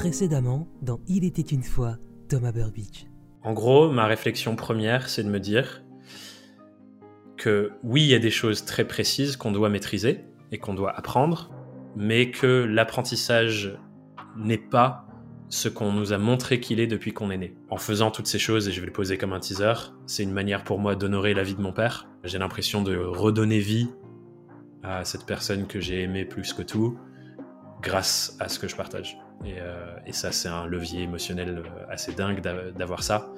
Précédemment, dans Il était une fois, Thomas Burbidge. En gros, ma réflexion première, c'est de me dire que oui, il y a des choses très précises qu'on doit maîtriser et qu'on doit apprendre, mais que l'apprentissage n'est pas ce qu'on nous a montré qu'il est depuis qu'on est né. En faisant toutes ces choses, et je vais le poser comme un teaser, c'est une manière pour moi d'honorer la vie de mon père. J'ai l'impression de redonner vie à cette personne que j'ai aimée plus que tout, grâce à ce que je partage. Et, euh, ça, c'est un levier émotionnel euh, assez dingue d'avoir ça.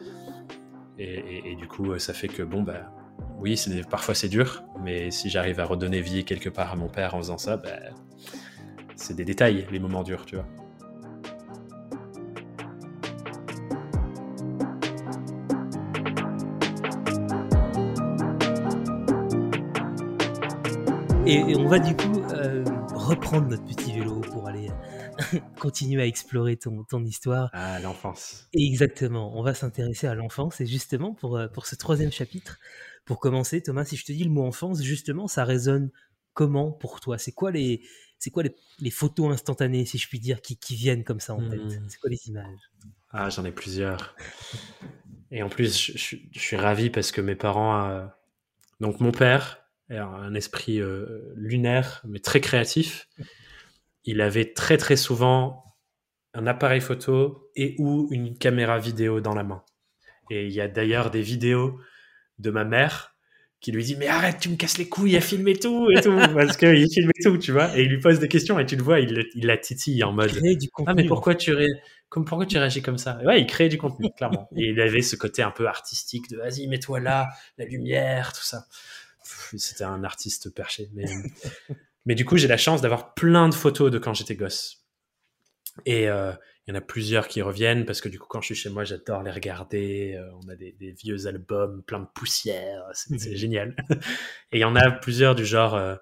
Et, du coup, ça fait que, bon, bah, oui, parfois c'est dur, mais si j'arrive à redonner vie quelque part à mon père en faisant ça, bah, c'est des détails, les moments durs, tu vois. Et, on va du coup euh, reprendre notre petit continuer à explorer ton, ton histoire. Ah, l'enfance. Exactement, on va s'intéresser à l'enfance. Et justement, pour, euh, pour ce troisième chapitre, pour commencer, Thomas, si je te dis le mot enfance, justement, ça résonne comment pour toi? C'est quoi les, c'est quoi les, photos instantanées, si je puis dire, qui, qui viennent comme ça en tête? Hmm. C'est quoi les images? Ah, j'en ai plusieurs. Et en plus, je, suis ravi parce que mes parents, euh, donc mon père, un esprit euh, lunaire, mais très créatif. Il avait très très souvent un appareil photo et ou une caméra vidéo dans la main. Et il y a d'ailleurs des vidéos de ma mère qui lui dit mais arrête tu me casses les couilles à filmer tout et tout parce qu'il filmait tout tu vois. Et il lui pose des questions et tu le vois il, il la titille en mode du contenu, ah mais pourquoi tu comme pourquoi tu réagis comme ça? Ouais il crée du contenu clairement. Et il avait ce côté un peu artistique de vas-y mets-toi là la lumière tout ça c'était un artiste perché. Mais, mais du coup, j'ai la chance d'avoir plein de photos de quand j'étais gosse. Et euh, il y en a plusieurs qui reviennent parce que du coup, quand je suis chez moi, j'adore les regarder. Euh, on a des, vieux albums, plein de poussière. C'est mhm. génial. Et il y en a plusieurs du genre, euh,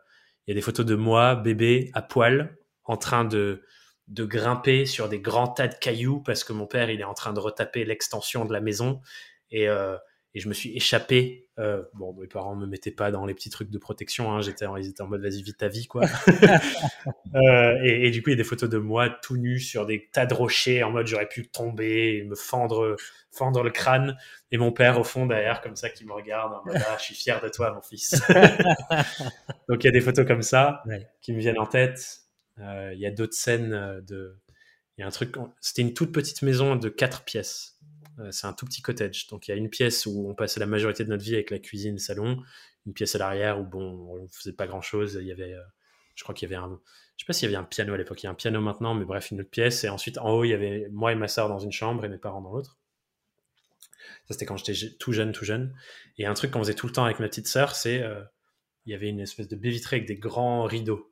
il y a des photos de moi, bébé, à poil, en train de, de grimper sur des grands tas de cailloux parce que mon père, il est en train de retaper l'extension de la maison. Et et je me suis échappé. Euh, bon, mes parents me mettaient pas dans les petits trucs de protection. Hein, j'étais, ils étaient en mode vas-y vite ta vie quoi. euh, et, et, du coup, il y a des photos de moi tout nu sur des tas de rochers en mode j'aurais pu tomber, et me fendre, fendre le crâne. Et mon père au fond derrière comme ça qui me regarde en mode ah, je suis fier de toi mon fils. Donc il y a des photos comme ça qui me viennent en tête. Euh, il y a d'autres scènes de. Il y a un truc. C'était une toute petite maison de quatre pièces c'est un tout petit cottage. Donc il y a une pièce où on passait la majorité de notre vie avec la cuisine, le salon, une pièce à l'arrière où bon, on faisait pas grand chose. Il y avait, euh, je crois qu'il y avait un, sais pas s'il y avait un piano à l'époque. Il y a un piano maintenant, mais bref, une autre pièce. Et ensuite en haut, il y avait moi et ma soeur dans une chambre et mes parents dans l'autre. Ça c'était quand j'étais tout jeune, tout jeune. Et un truc qu'on faisait tout le temps avec ma petite sœur, c'est euh, il y avait une espèce de baie vitrée avec des grands rideaux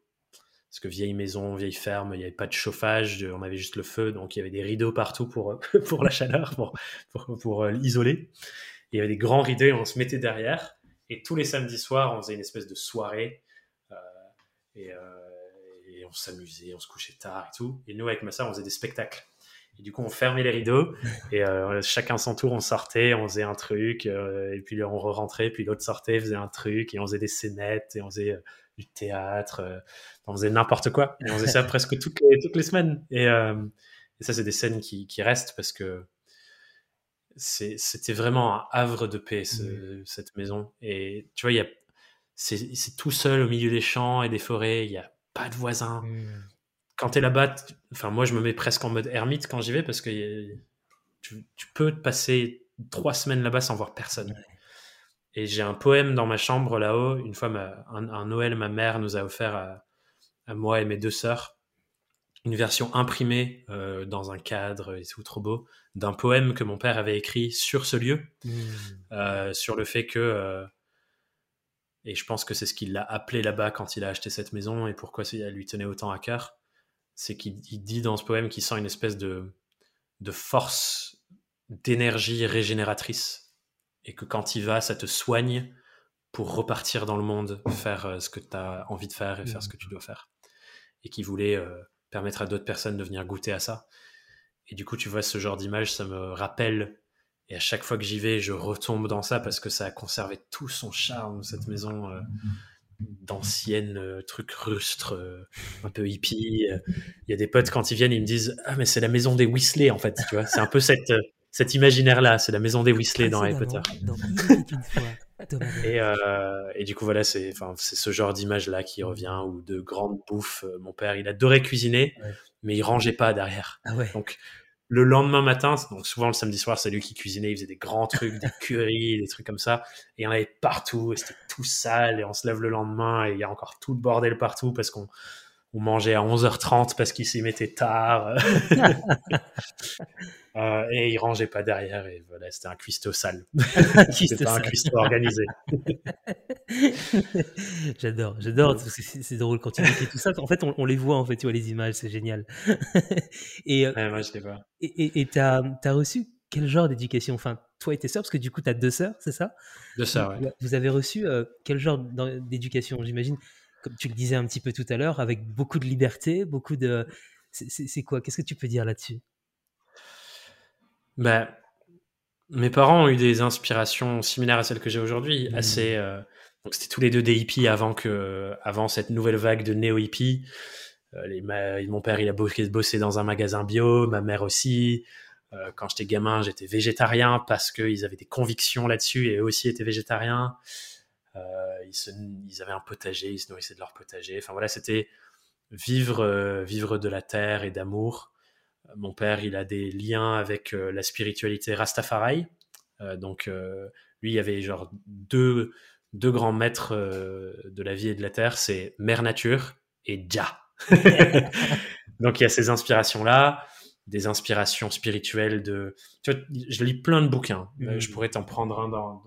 parce que vieille maison, vieille ferme, il n'y avait pas de chauffage, on avait juste le feu, donc il y avait des rideaux partout pour, pour la chaleur, pour, pour, pour euh, isoler. il y avait des grands rideaux et on se mettait derrière. Et tous les samedis soirs, on faisait une espèce de soirée. Euh, et, euh, et, on s'amusait, on se couchait tard et tout. Et nous, avec ma soeur, on faisait des spectacles. Et du coup, on fermait les rideaux et euh, chacun son tour, on sortait, on faisait un truc, euh, et puis on re-rentrait, puis l'autre sortait, faisait un truc, et on faisait des scénettes, et on faisait euh, du théâtre, euh, on faisait n'importe quoi. Et on faisait ça presque toutes les, toutes les semaines. Et, euh, et ça, c'est des scènes qui, qui, restent parce que c'était vraiment un havre de paix, cette maison. Et tu vois, c'est tout seul au milieu des champs et des forêts, il n'y a pas de voisins. Quand tu es là-bas, enfin, moi, je me mets presque en mode ermite quand j'y vais parce que tu, tu, peux passer trois semaines là-bas sans voir personne. Et j'ai un poème dans ma chambre là-haut. Une fois, un, Noël, ma mère nous a offert à, moi et mes deux sœurs une version imprimée euh, dans un cadre et tout trop beau d'un poème que mon père avait écrit sur ce lieu, mmh. euh, sur le fait que euh, et je pense que c'est ce qu'il l'a appelé là-bas quand il a acheté cette maison et pourquoi ça lui tenait autant à cœur, c'est qu'il dit dans ce poème qu'il sent une espèce de de force d'énergie régénératrice et que quand il va, ça te soigne pour repartir dans le monde, faire euh, ce que tu as envie de faire et faire ce que tu dois faire. Et qui voulait euh, permettre à d'autres personnes de venir goûter à ça. Et du coup, tu vois, ce genre d'image, ça me rappelle. Et à chaque fois que j'y vais, je retombe dans ça parce que ça a conservé tout son charme, cette maison. Euh, d'anciennes euh, euh, un peu hippie. Il y a des potes quand ils viennent, ils me disent ah mais c'est la maison des Weasley en fait, tu vois. C'est un peu cette cet imaginaire là, c'est la maison des Weasley dans Harry Potter. Dans. Et, euh, et du coup, voilà, c'est ce genre d'image-là qui revient, ou de grande bouffe. Euh, Mon père, il adorait cuisiner, Ouais. mais il rangeait pas derrière. Ah ouais. Donc, le lendemain matin, donc souvent le samedi soir, c'est lui qui cuisinait, il faisait des grands trucs, des curries, des trucs comme ça. Et il y en avait partout, et c'était tout sale, et on se lève le lendemain, et il y a encore tout le bordel partout parce qu'on on mangeait à 11h30 parce qu'il s'y mettait tard. Euh, et il rangeait pas derrière, et voilà, c'était un cuistot sale. C'était pas un cuistot organisé. j'adore, j'adore, c'est drôle quand tu décris tout ça. En fait, on, on les voit, en fait, tu vois, les images, c'est génial. et euh, Ouais, moi, je sais pas. et t'as as reçu quel genre d'éducation? Enfin, toi et tes sœurs, parce que du coup, t'as deux sœurs, c'est ça? De ça, ouais. Vous- avez reçu euh, quel genre d'éducation J'imagine, comme tu le disais un petit peu tout à l'heure, avec beaucoup de liberté, beaucoup de. c'est- quoi? Qu'est-ce que tu peux dire là-dessus? Ben, mes parents ont eu des inspirations similaires à celles que j'ai aujourd'hui, Mhm. assez. euh, donc c'était tous les deux des hippies avant que, avant cette nouvelle vague de néo-hippies. Euh, les- ma- mon père, il a bossé, bossé dans un magasin bio, ma mère aussi. Euh, quand j'étais gamin, j'étais végétarien parce qu'ils avaient des convictions là-dessus et eux aussi étaient végétariens. Euh, ils, se- ils avaient un potager, ils se nourrissaient de leur potager. Enfin voilà, c'était vivre, euh, vivre de la terre et d'amour. Mon père, il a des liens avec euh, la spiritualité Rastafari. Donc, lui, il y avait genre deux, deux grands maîtres de la vie et de la terre, c'est Mère Nature et Dja. donc, il y a ces inspirations-là, des inspirations spirituelles de... Tu vois, je lis plein de bouquins. Je pourrais t'en prendre un dans...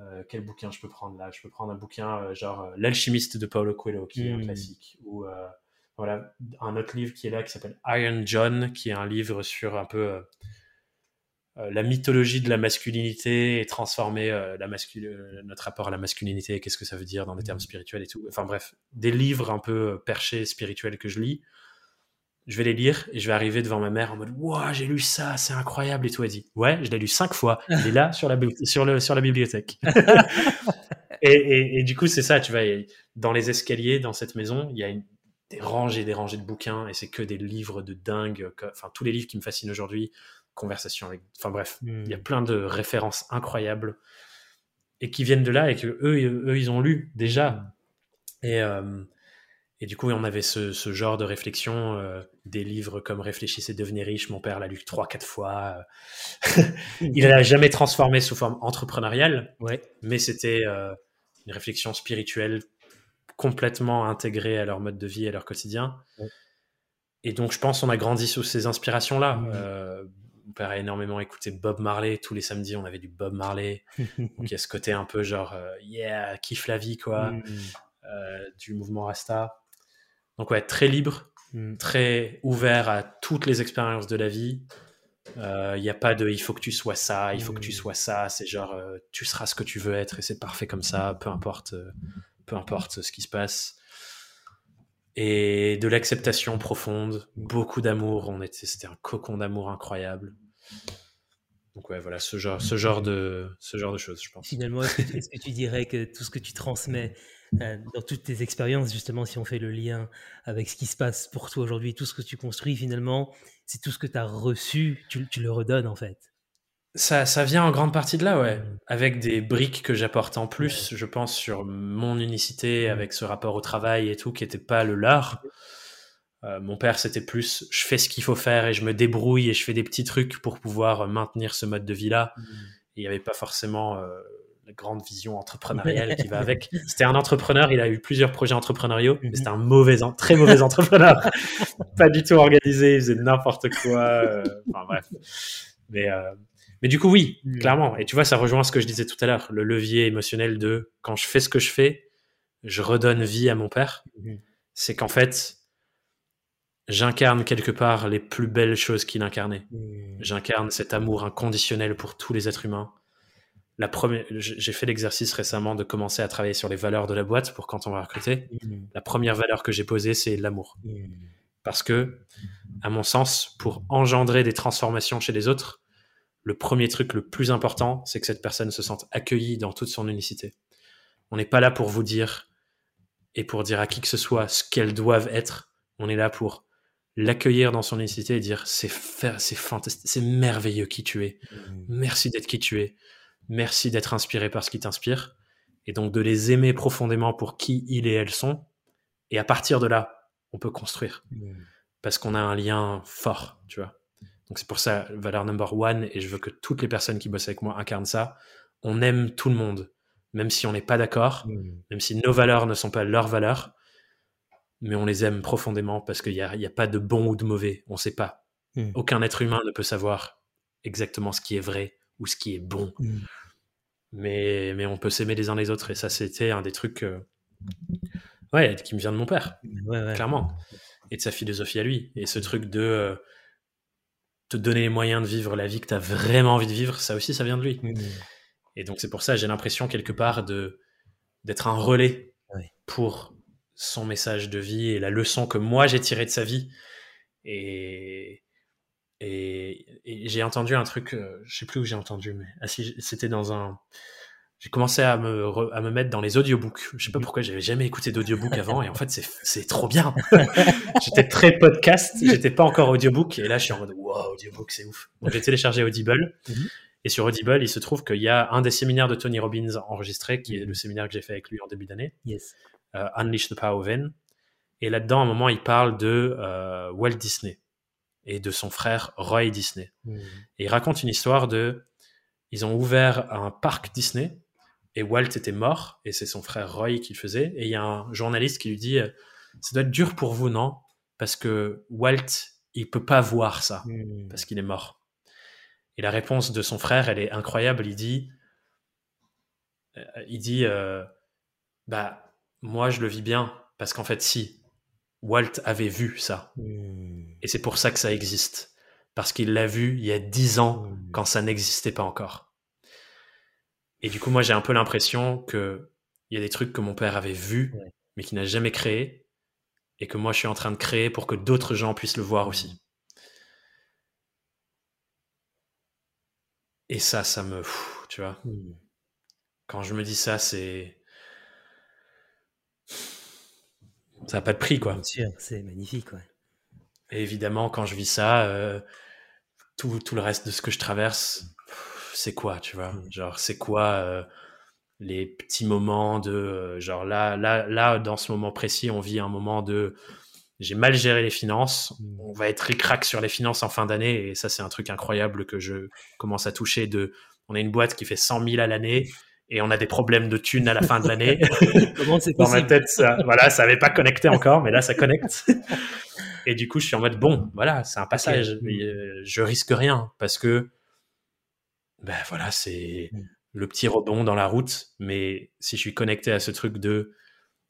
euh, quel bouquin je peux prendre là? Je peux prendre un bouquin euh, genre euh, L'alchimiste de Paulo Coelho, qui est un Mhm. classique, ou voilà, un autre livre qui est là qui s'appelle Iron John, qui est un livre sur un peu la mythologie de la masculinité et transformer la mascul- notre rapport à la masculinité, qu'est-ce que ça veut dire dans des termes spirituels et tout. Enfin bref, des livres un peu perchés spirituels que je lis. Je vais les lire et je vais arriver devant ma mère en mode Waouh, j'ai lu ça, c'est incroyable. Et tout, elle dit Ouais, je l'ai lu cinq fois. Il est là sur la, sur le, sur la bibliothèque. et, et- et du coup, c'est ça, tu vois, dans les escaliers, dans cette maison, il y a une- des rangées, des rangées de bouquins et c'est que des livres de dingue. Enfin, tous les livres qui me fascinent aujourd'hui, conversation avec. Enfin, bref, Hmm. il y a plein de références incroyables et qui viennent de là et que eux, eux ils ont lu déjà. Et, euh, et du coup, on avait ce, ce genre de réflexion, euh, des livres comme Réfléchissez, devenez riche. Mon père l'a lu trois, quatre fois. euh. Il l'a jamais transformé sous forme entrepreneuriale, Ouais. mais c'était euh, une réflexion spirituelle complètement intégrée à leur mode de vie, à leur quotidien. Ouais. Et donc, je pense qu'on a grandi sous ces inspirations-là. Euh, mon père a énormément écouté Bob Marley. Tous les samedis, on avait du Bob Marley. Donc, il y a ce côté un peu genre, yeah, kiffe la vie, quoi, euh, du mouvement Rasta. Donc, ouais, très libre, Hmm. très ouvert à toutes les expériences de la vie. Euh, Il n'y a pas de il faut que tu sois ça, il faut que tu Mm. sois ça. C'est genre euh, tu seras ce que tu veux être et c'est parfait comme ça, peu importe, euh, peu importe ce qui se passe. Et de l'acceptation profonde, beaucoup d'amour. On était, c'était un cocon d'amour incroyable. Donc ouais, voilà, ce genre, ce genre de, ce genre de choses, je pense. Finalement, est-ce que, tu dirais que tout ce que tu transmets euh, dans toutes tes expériences, justement, si on fait le lien avec ce qui se passe pour toi aujourd'hui, tout ce que tu construis, finalement, c'est tout ce que tu as reçu, tu, tu le redonnes en fait. Ça, ça vient en grande partie de là, ouais. Mm. Avec des briques que j'apporte en plus, je pense, sur mon unicité, Mm. avec ce rapport au travail et tout, qui n'était pas le leur. Euh, mon père, c'était plus, je fais ce qu'il faut faire et je me débrouille et je fais des petits trucs pour pouvoir euh, maintenir ce mode de vie-là. Mm. Il n'y avait pas forcément euh, la grande vision entrepreneuriale qui va avec. C'était un entrepreneur, il a eu plusieurs projets entrepreneuriaux, mais c'était un mauvais, très mauvais entrepreneur. pas du tout organisé, il faisait n'importe quoi. euh, Enfin bref. Mais, euh, mais du coup, oui, Mm. clairement. Et tu vois, ça rejoint ce que je disais tout à l'heure, le levier émotionnel de quand je fais ce que je fais, je redonne vie à mon père. Mhm. C'est qu'en fait, j'incarne quelque part les plus belles choses qu'il incarnait. Mm. J'incarne cet amour inconditionnel pour tous les êtres humains. La première, j'ai fait l'exercice récemment de commencer à travailler sur les valeurs de la boîte pour quand on va recruter. Mm. La première valeur que j'ai posée, c'est l'amour. Mm. Parce que, à mon sens, pour engendrer des transformations chez les autres, le premier truc le plus important, c'est que cette personne se sente accueillie dans toute son unicité. On n'est pas là pour vous dire et pour dire à qui que ce soit ce qu'elles doivent être. On est là pour l'accueillir dans son unicité et dire c'est c'est fantastique, c'est merveilleux qui tu es. Mmh. Merci d'être qui tu es. Merci d'être inspiré par ce qui t'inspire. Et donc de les aimer profondément pour qui ils et elles sont. Et à partir de là, on peut construire. Mmh. Parce qu'on a un lien fort, tu vois. Donc c'est pour ça, valeur number one, et je veux que toutes les personnes qui bossent avec moi incarnent ça. On aime tout le monde, même si on n'est pas d'accord, mmh. même si nos valeurs ne sont pas leurs valeurs mais on les aime profondément parce qu'il n'y a, a, pas de bon ou de mauvais, on ne sait pas. Aucun être humain ne peut savoir exactement ce qui est vrai ou ce qui est bon. Mais, mais on peut s'aimer les uns les autres et ça c'était un des trucs euh, ouais, qui me vient de mon père, clairement, et de sa philosophie à lui. Et ce truc de euh, te donner les moyens de vivre la vie que tu as vraiment envie de vivre, ça aussi ça vient de lui. Et donc c'est pour ça j'ai l'impression quelque part de d'être un relais pour son message de vie et la leçon que moi j'ai tirée de sa vie. Et, et, j'ai entendu un truc, euh, je sais plus où j'ai entendu, mais ah, c'était dans un. J'ai commencé à me, à me mettre dans les audiobooks. Je sais pas mhm. pourquoi j'avais jamais écouté d'audiobook avant et en fait c'est trop bien. j'étais très podcast, j'étais pas encore audiobook et là je suis en mode wow audiobook c'est ouf. Donc j'ai téléchargé Audible mhm. et sur Audible il se trouve qu'il y a un des séminaires de Tony Robbins enregistré qui est le séminaire que j'ai fait avec lui en début d'année. Yes. Euh, Unleash the Power of In. Et là-dedans, à un moment, il parle de euh, Walt Disney et de son frère Roy Disney. Hmm. Et il raconte une histoire de. Ils ont ouvert un parc Disney et Walt était mort et c'est son frère Roy qui le faisait. Et il y a un journaliste qui lui dit euh, Ça doit être dur pour vous, non? Parce que Walt, il peut pas voir ça hmm. parce qu'il est mort. Et la réponse de son frère, elle est incroyable. Il dit Il dit Bah moi, je le vis bien parce qu'en fait, si Walt avait vu ça, hmm. et c'est pour ça que ça existe, parce qu'il l'a vu il y a dix ans hmm. quand ça n'existait pas encore. Et du coup, moi, j'ai un peu l'impression que il y a des trucs que mon père avait vus, mais qui n'a jamais créé, et que moi, je suis en train de créer pour que d'autres gens puissent le voir aussi. Et ça, ça me, tu vois. Hmm. Quand je me dis ça, c'est ça n'a pas de prix, quoi. c'est magnifique, ouais. Et évidemment, quand je vis ça, euh, tout, tout, le reste de ce que je traverse, c'est quoi, tu vois? Mm. Genre, c'est quoi euh, les petits moments de... Euh, genre là, là, là, dans ce moment précis, on vit un moment de... J'ai mal géré les finances, mm. on va être ricrac sur les finances en fin d'année, et ça, c'est un truc incroyable que je commence à toucher de... On a une boîte qui fait 100 000 à l'année, et on a des problèmes de thunes à la fin de l'année. Comment c'est Dans ma tête, ça, voilà, ça avait pas connecté encore, mais là, ça connecte. et du coup, je suis en mode bon, voilà, c'est un passage. Mais, euh, je risque rien parce que, ben voilà, c'est mm. le petit rebond dans la route. Mais si je suis connecté à ce truc de,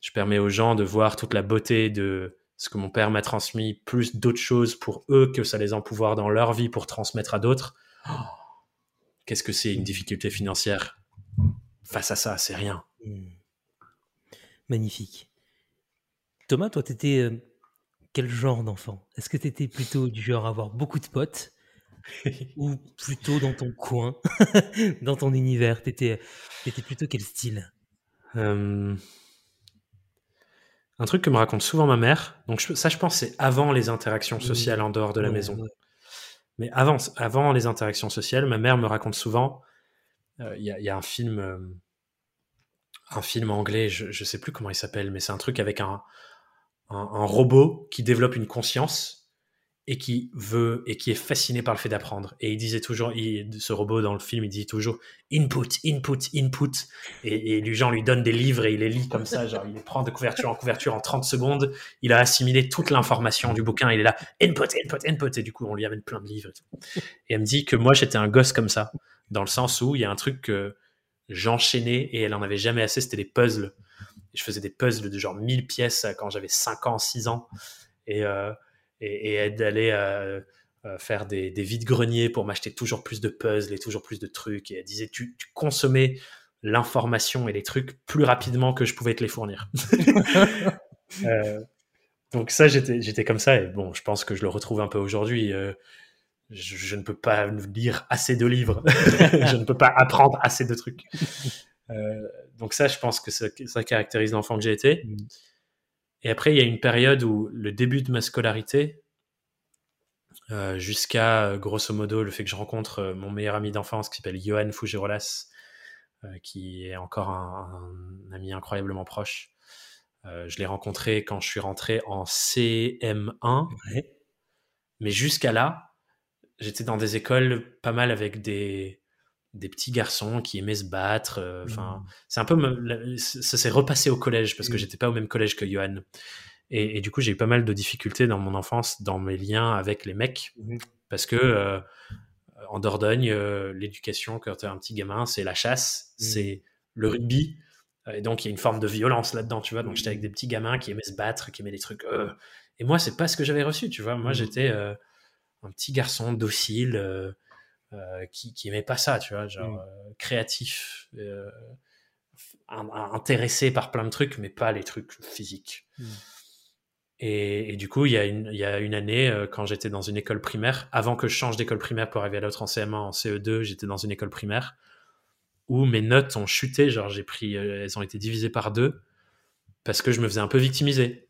je permets aux gens de voir toute la beauté de ce que mon père m'a transmis, plus d'autres choses pour eux que ça les empouvoir dans leur vie pour transmettre à d'autres. Oh, qu'est-ce que c'est une difficulté financière face à ça, c'est rien. Hmm. Magnifique. Thomas, toi, tu étais euh, quel genre d'enfant? Est-ce que tu étais plutôt du genre à avoir beaucoup de potes ou plutôt dans ton coin, dans ton univers? Tu étais, plutôt quel style? Euh, Un truc que me raconte souvent ma mère. Donc ça, je pense, c'est avant les interactions sociales en dehors de la maison. Mais avant, avant les interactions sociales, ma mère me raconte souvent euh, il y, a un film, euh, un film anglais, je, ne sais plus comment il s'appelle, mais c'est un truc avec un, robot qui développe une conscience et qui veut et qui est fasciné par le fait d'apprendre. Et il disait toujours, ce robot dans le film, il dit toujours input, input, input. Et, les gens lui donnent des livres et il les lit comme ça, genre il prend de couverture en couverture en 30 secondes. Il a assimilé toute l'information du bouquin. Il est là, input, input, input. Et du coup, on lui amène plein de livres. Et, et elle me dit que moi, j'étais un gosse comme ça dans le sens où il y a un truc que j'enchaînais et elle en avait jamais assez, c'était les puzzles. je faisais des puzzles de genre 1000 pièces quand j'avais 5 ans, 6 ans. Et, euh, et, d'aller euh, euh, faire des, des vides-greniers pour m'acheter toujours plus de puzzles et toujours plus de trucs. Et elle disait, tu, consommais l'information et les trucs plus rapidement que je pouvais te les fournir. donc ça, j'étais comme ça. Et bon, je pense que je le retrouve un peu aujourd'hui je, ne peux pas lire assez de livres, je ne peux pas apprendre assez de trucs. Euh, donc ça, je pense que ça, caractérise l'enfant que j'ai été. Mm. Et après, il y a une période où le début de ma scolarité, euh, jusqu'à grosso modo le fait que je rencontre euh, mon meilleur ami d'enfance qui s'appelle Johan Fujirolas, euh, qui est encore un, ami incroyablement proche. je l'ai rencontré quand je suis rentré en CM1. Mais jusqu'à là, j'étais dans des écoles pas mal avec des, des petits garçons qui aimaient se battre. Enfin, mmh. c'est un peu ça s'est repassé au collège parce que mmh. j'étais pas au même collège que Johan. Et, du coup, j'ai eu pas mal de difficultés dans mon enfance, dans mes liens avec les mecs, mmh. parce que euh, en Dordogne, euh, l'éducation quand tu es un petit gamin, c'est la chasse, c'est le rugby, et donc il y a une forme de violence là-dedans, tu vois. Donc j'étais avec des petits gamins qui aimaient se battre, qui aimaient des trucs. Euh, et moi, c'est pas ce que j'avais reçu, tu vois. Moi, j'étais un petit garçon docile qui, qui aimait pas ça, tu vois, genre créatif. intéressé par plein de trucs, mais pas les trucs physiques. Et, du coup, il y, a une, il y a une année, euh, quand j'étais dans une école primaire, avant que je change d'école primaire pour arriver à l'autre en CM1, en CE2, j'étais dans une école primaire où mes notes ont chuté. Genre, j'ai pris, euh, elles ont été divisées par deux parce que je me faisais un peu victimiser.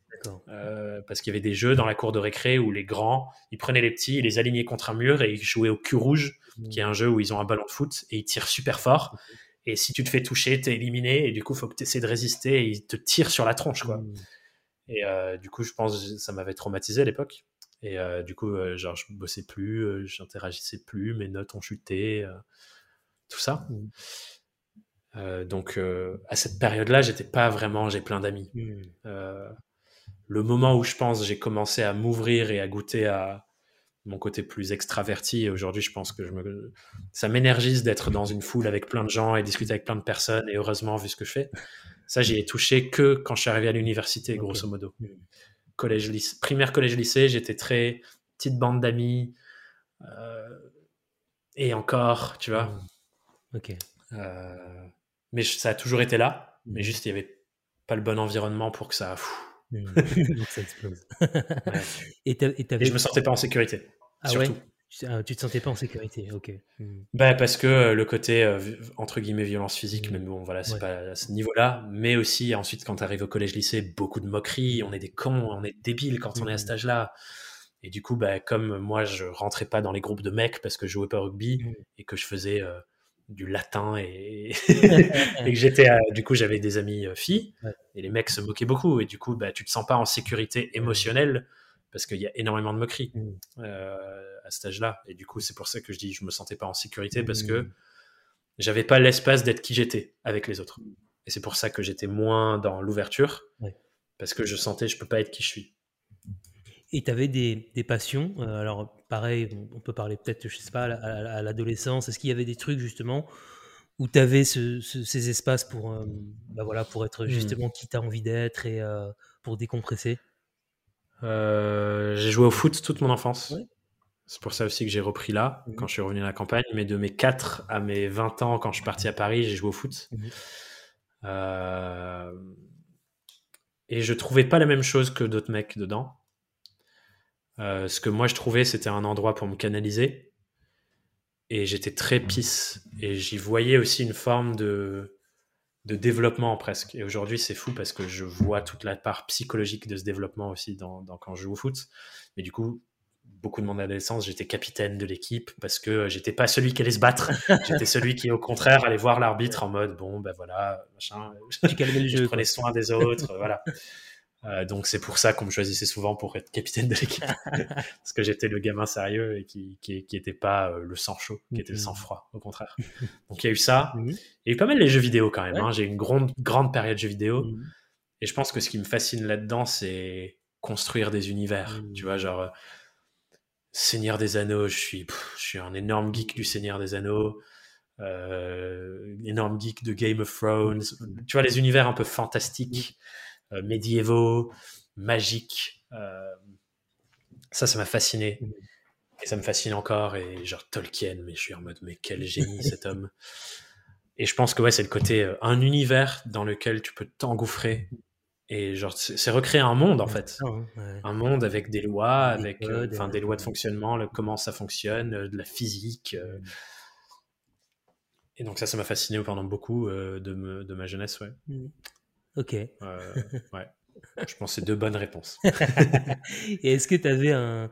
Euh, parce qu'il y avait des jeux dans la cour de récré où les grands, ils prenaient les petits, ils les alignaient contre un mur et ils jouaient au cul rouge, mmh. qui est un jeu où ils ont un ballon de foot et ils tirent super fort. Et si tu te fais toucher, t'es éliminé et du coup, il faut que tu essaies de résister et ils te tirent sur la tronche, quoi. Mmh. Et euh, du coup, je pense que ça m'avait traumatisé à l'époque. Et euh, du coup, genre, je bossais plus, j'interagissais plus, mes notes ont chuté, tout ça. Mmh. donc, à cette période-là, j'étais pas vraiment, j'ai plein d'amis. Mmh. le moment où je pense j'ai commencé à m'ouvrir et à goûter à mon côté plus extraverti, et aujourd'hui, je pense que je me... ça m'énergise d'être dans une foule avec plein de gens et discuter avec plein de personnes, et heureusement, vu ce que je fais. Ça, j'y ai touché que quand je suis arrivé à l'université, grosso modo. Collège, lycée, primaire, collège, lycée, j'étais très petite bande d'amis. Euh, et encore, tu vois. Hmm. Ok. Euh, mais ça a toujours été là. Mais hmm. juste, il n'y avait pas le bon environnement pour que ça. Donc ça explose. et, et, je me sentais pas en sécurité. Ah surtout. Ouais ah, tu te sentais pas en sécurité, ok. Hmm. Bah parce que euh, le côté euh, entre guillemets violence physique, hmm. mais bon voilà, c'est pas à ce niveau-là. Mais aussi ensuite quand tu arrives au collège-lycée, beaucoup de moqueries, on est des cons, on est débiles quand on est à cet hmm. âge-là. Et du coup, bah, comme moi je rentrais pas dans les groupes de mecs parce que je jouais pas au rugby et que je faisais euh, du latin et, et que j'étais du coup j'avais des amis filles et les mecs se moquaient beaucoup et du coup bah tu te sens pas en sécurité émotionnelle parce qu'il y a énormément de moqueries à cet âge-là. Et du coup, c'est pour ça que je dis je me sentais pas en sécurité parce que mmh. j'avais pas l'espace d'être qui j'étais avec les autres. Et c'est pour ça que j'étais moins dans l'ouverture parce que je sentais je peux pas être qui je suis. Et tu avais des, des passions. Euh, alors, pareil, on, peut parler peut-être, je sais pas, à, l'adolescence. Est-ce qu'il y avait des trucs justement où tu avais ces espaces pour, euh, bah voilà, pour être mmh. justement qui tu as envie d'être et euh, pour décompresser? J'ai joué au foot toute mon enfance. C'est pour ça aussi que j'ai repris là, mhm. quand je suis revenu à la campagne. Mais de mes 4 à mes 20 ans, quand je suis parti à Paris, j'ai joué au foot. Euh, et je trouvais pas la même chose que d'autres mecs dedans. Euh, ce que moi je trouvais, c'était un endroit pour me canaliser. Et j'étais très pisse. Et j'y voyais aussi une forme de, de développement presque. Et aujourd'hui, c'est fou parce que je vois toute la part psychologique de ce développement aussi dans, dans, quand je joue au foot. Mais du coup, beaucoup de mon adolescence, j'étais capitaine de l'équipe parce que j'étais pas celui qui allait se battre. j'étais celui qui, au contraire, allait voir l'arbitre en mode bon, ben voilà, machin. je prenais soin des autres, voilà. Euh, donc c'est pour ça qu'on me choisissait souvent pour être capitaine de l'équipe parce que j'étais le gamin sérieux et qui qui, qui était pas euh, le sang chaud, qui était le sang froid, au contraire. Donc il y a eu ça. Il y a eu pas mal les jeux vidéo quand même. Hein. J'ai eu une grande grande période de jeux vidéo mhm. et je pense que ce qui me fascine là-dedans, c'est construire des univers. Tu vois, genre Seigneur des Anneaux, je suis, je suis un énorme geek du Seigneur des Anneaux, euh, énorme geek de Game of Thrones. Tu vois, les univers un peu fantastiques, euh, médiévaux, magiques. Euh, ça, ça m'a fasciné. Et ça me fascine encore. Et genre Tolkien, mais je suis en mode, mais quel génie cet homme. Et je pense que ouais, c'est le côté, euh, un univers dans lequel tu peux t'engouffrer et genre, c'est recréer un monde en fait. Un monde avec des lois, avec euh, des lois de fonctionnement, comment ça fonctionne, euh, de la physique. Euh. Et donc ça, ça m'a fasciné pendant beaucoup de, de, ma jeunesse, ouais. Ok. ouais. Je pense que c'est deux bonnes réponses. Et est-ce que tu avais un,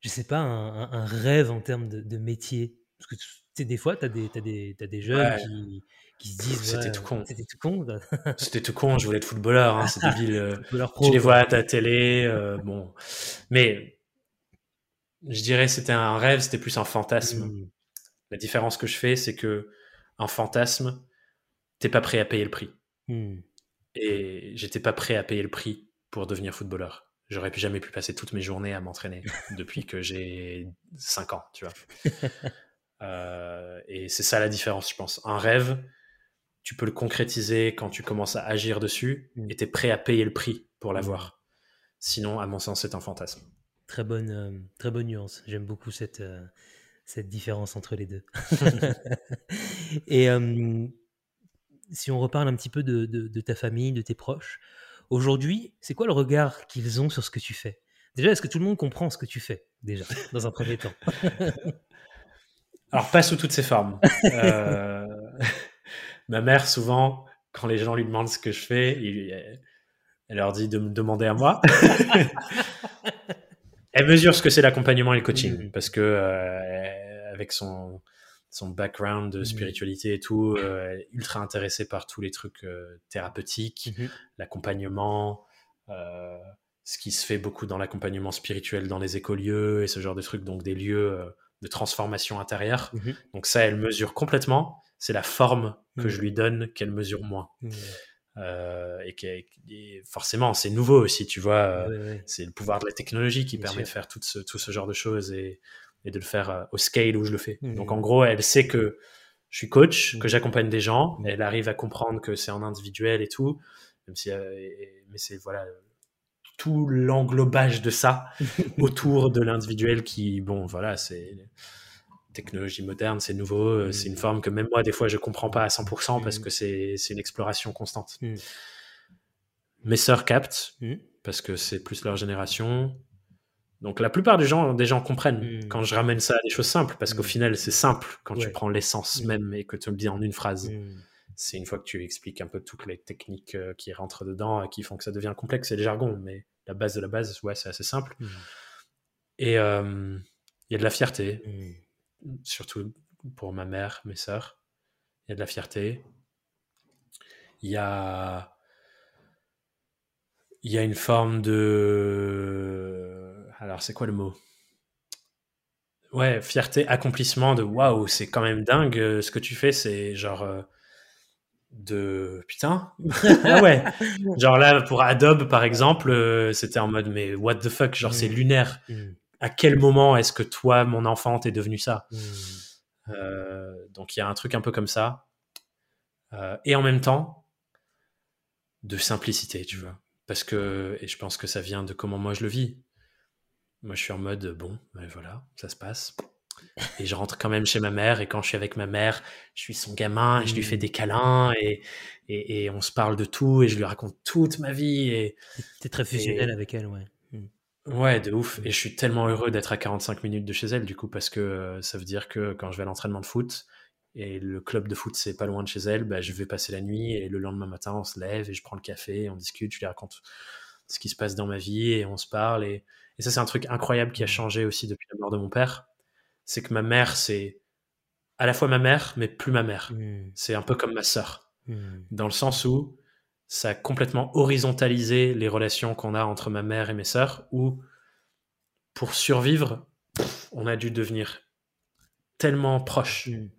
je sais pas, un, rêve en termes de, de métier? Parce que tu sais, des fois, tu as des, t'as des, jeunes Ouais. qui, qui se disent C'était ouais, tout con. C'était tout con. C'était tout con, je voulais être footballeur, hein, c'est débile. euh, pro, tu les vois à ta télé, euh, bon. Mais je dirais c'était un rêve, c'était plus un fantasme. Mm. La différence que je fais, c'est que un fantasme, t'es pas prêt à payer le prix. Mm. Et j'étais pas prêt à payer le prix pour devenir footballeur. J'aurais pu- jamais pu passer toutes mes journées à m'entraîner depuis que j'ai 5 ans, tu vois. Euh, et c'est ça la différence, je pense. Un rêve, tu peux le concrétiser quand tu commences à agir dessus Mm. et tu es prêt à payer le prix pour l'avoir. Sinon, à mon sens, c'est un fantasme. Très bonne, euh, très bonne nuance. J'aime beaucoup cette, euh, cette différence entre les deux. Et si on reparle un petit peu de, de- de ta famille, de tes proches, aujourd'hui, c'est quoi le regard qu'ils ont sur ce que tu fais? Déjà, est-ce que tout le monde comprend ce que tu fais Déjà, dans un premier temps? Alors, pas sous toutes ses formes. Euh, ma mère, souvent, quand les gens lui demandent ce que je fais, il- elle leur dit de me demander à moi. elle mesure ce que c'est l'accompagnement et le coaching, Mhm. parce que euh, avec son, son background de Mhm. spiritualité et tout, euh, ultra intéressée par tous les trucs euh, thérapeutiques, Mhm. l'accompagnement, euh, ce qui se fait beaucoup dans l'accompagnement spirituel dans les écolieux et ce genre de trucs, donc des lieux de transformation intérieure. Mhm. Donc ça, elle mesure complètement. C'est la forme que je lui donne qu'elle mesure moins. Et, forcément, c'est nouveau aussi, tu vois. Ouais, ouais. C'est le pouvoir de la technologie qui permet sûr. de faire tout ce, tout ce genre de choses et, et de le faire euh, au scale où je le fais. Donc en gros, elle sait que je suis coach, Mhm. que j'accompagne des gens. Mhm. Elle arrive à comprendre que c'est en individuel et tout. Même si, euh, mais c'est voilà tout l'englobage de ça autour de l'individuel qui, bon, voilà, c'est technologie moderne, c'est nouveau, euh, Mhm. c'est une forme que même moi, des fois, je comprends pas à 100% parce Mhm. que c'est c'est une exploration constante. Mes sœurs captent parce que c'est plus leur génération. Donc la plupart des gens, des gens comprennent Mhm. quand je ramène ça à des choses simples parce qu'au Mhm. final, c'est simple quand Ouais. tu prends l'essence Mhm. même et que tu le dis en une phrase. C'est une fois que tu expliques un peu toutes les techniques euh, qui rentrent dedans et qui font que ça devient complexe, c'est le jargon, mais la base de la base, ouais, c'est assez simple. Et euh, il y a de la fierté, surtout pour ma mère, mes sœurs. Il y a de la fierté. Il y a, il y a une forme de. Alors, c'est quoi le mot? Ouais, fierté, accomplissement de waouh, c'est quand même dingue euh, ce que tu fais, c'est genre. euh, de putain ah ouais genre là pour Adobe par exemple euh, c'était en mode mais what the fuck genre c'est Mm. lunaire Mhm. à quel moment est-ce que toi mon enfant t'es devenu ça? Euh, donc il y a un truc un peu comme ça. Et en même temps, de simplicité, tu vois. Parce que, et je pense que ça vient de comment moi je le vis. Moi je suis en mode, bon, ben voilà, ça se passe. Et je rentre quand même chez ma mère, et quand je suis avec ma mère, je suis son gamin, et je lui fais Mm. des câlins, et, et, et on se parle de tout, et je lui raconte toute ma vie, et, T'es très fusionnel avec elle, ouais. Mhm. Ouais, de ouf. Et je suis tellement heureux d'être à 45 minutes de chez elle, du coup, parce que euh, ça veut dire que quand je vais à l'entraînement de foot, et le club de foot, c'est pas loin de chez elle, bah, je vais passer la nuit, et le lendemain matin, on se lève, et je prends le café, et on discute, je lui raconte ce qui se passe dans ma vie, et on se parle. Et, et ça, c'est un truc incroyable qui a changé aussi depuis la mort de mon père. C'est que ma mère, c'est à la fois ma mère, mais plus ma mère. Mhm. C'est un peu comme ma sœur Mhm. dans le sens où ça a complètement horizontalisé les relations qu'on a entre ma mère et mes sœurs, où pour survivre, on a dû devenir tellement proches. Mhm.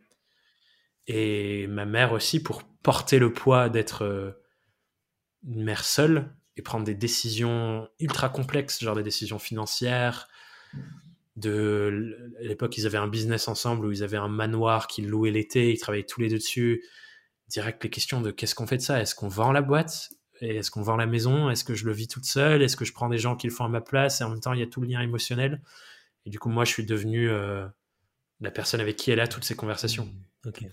Et ma mère aussi, pour porter le poids d'être euh, une mère seule et prendre des décisions ultra complexes, genre des décisions financières. De à l'époque, ils avaient un business ensemble où ils avaient un manoir qu'ils louaient l'été, ils travaillaient tous les deux dessus. Direct les questions de qu'est-ce qu'on fait de ça? Est-ce qu'on vend la boîte? Et Est-ce qu'on vend la maison? Est-ce que je le vis toute seule? Est-ce que je prends des gens qui le font à ma place? Et en même temps, il y a tout le lien émotionnel. Et du coup, moi, je suis devenu euh, la personne avec qui elle a toutes ces conversations. Ok.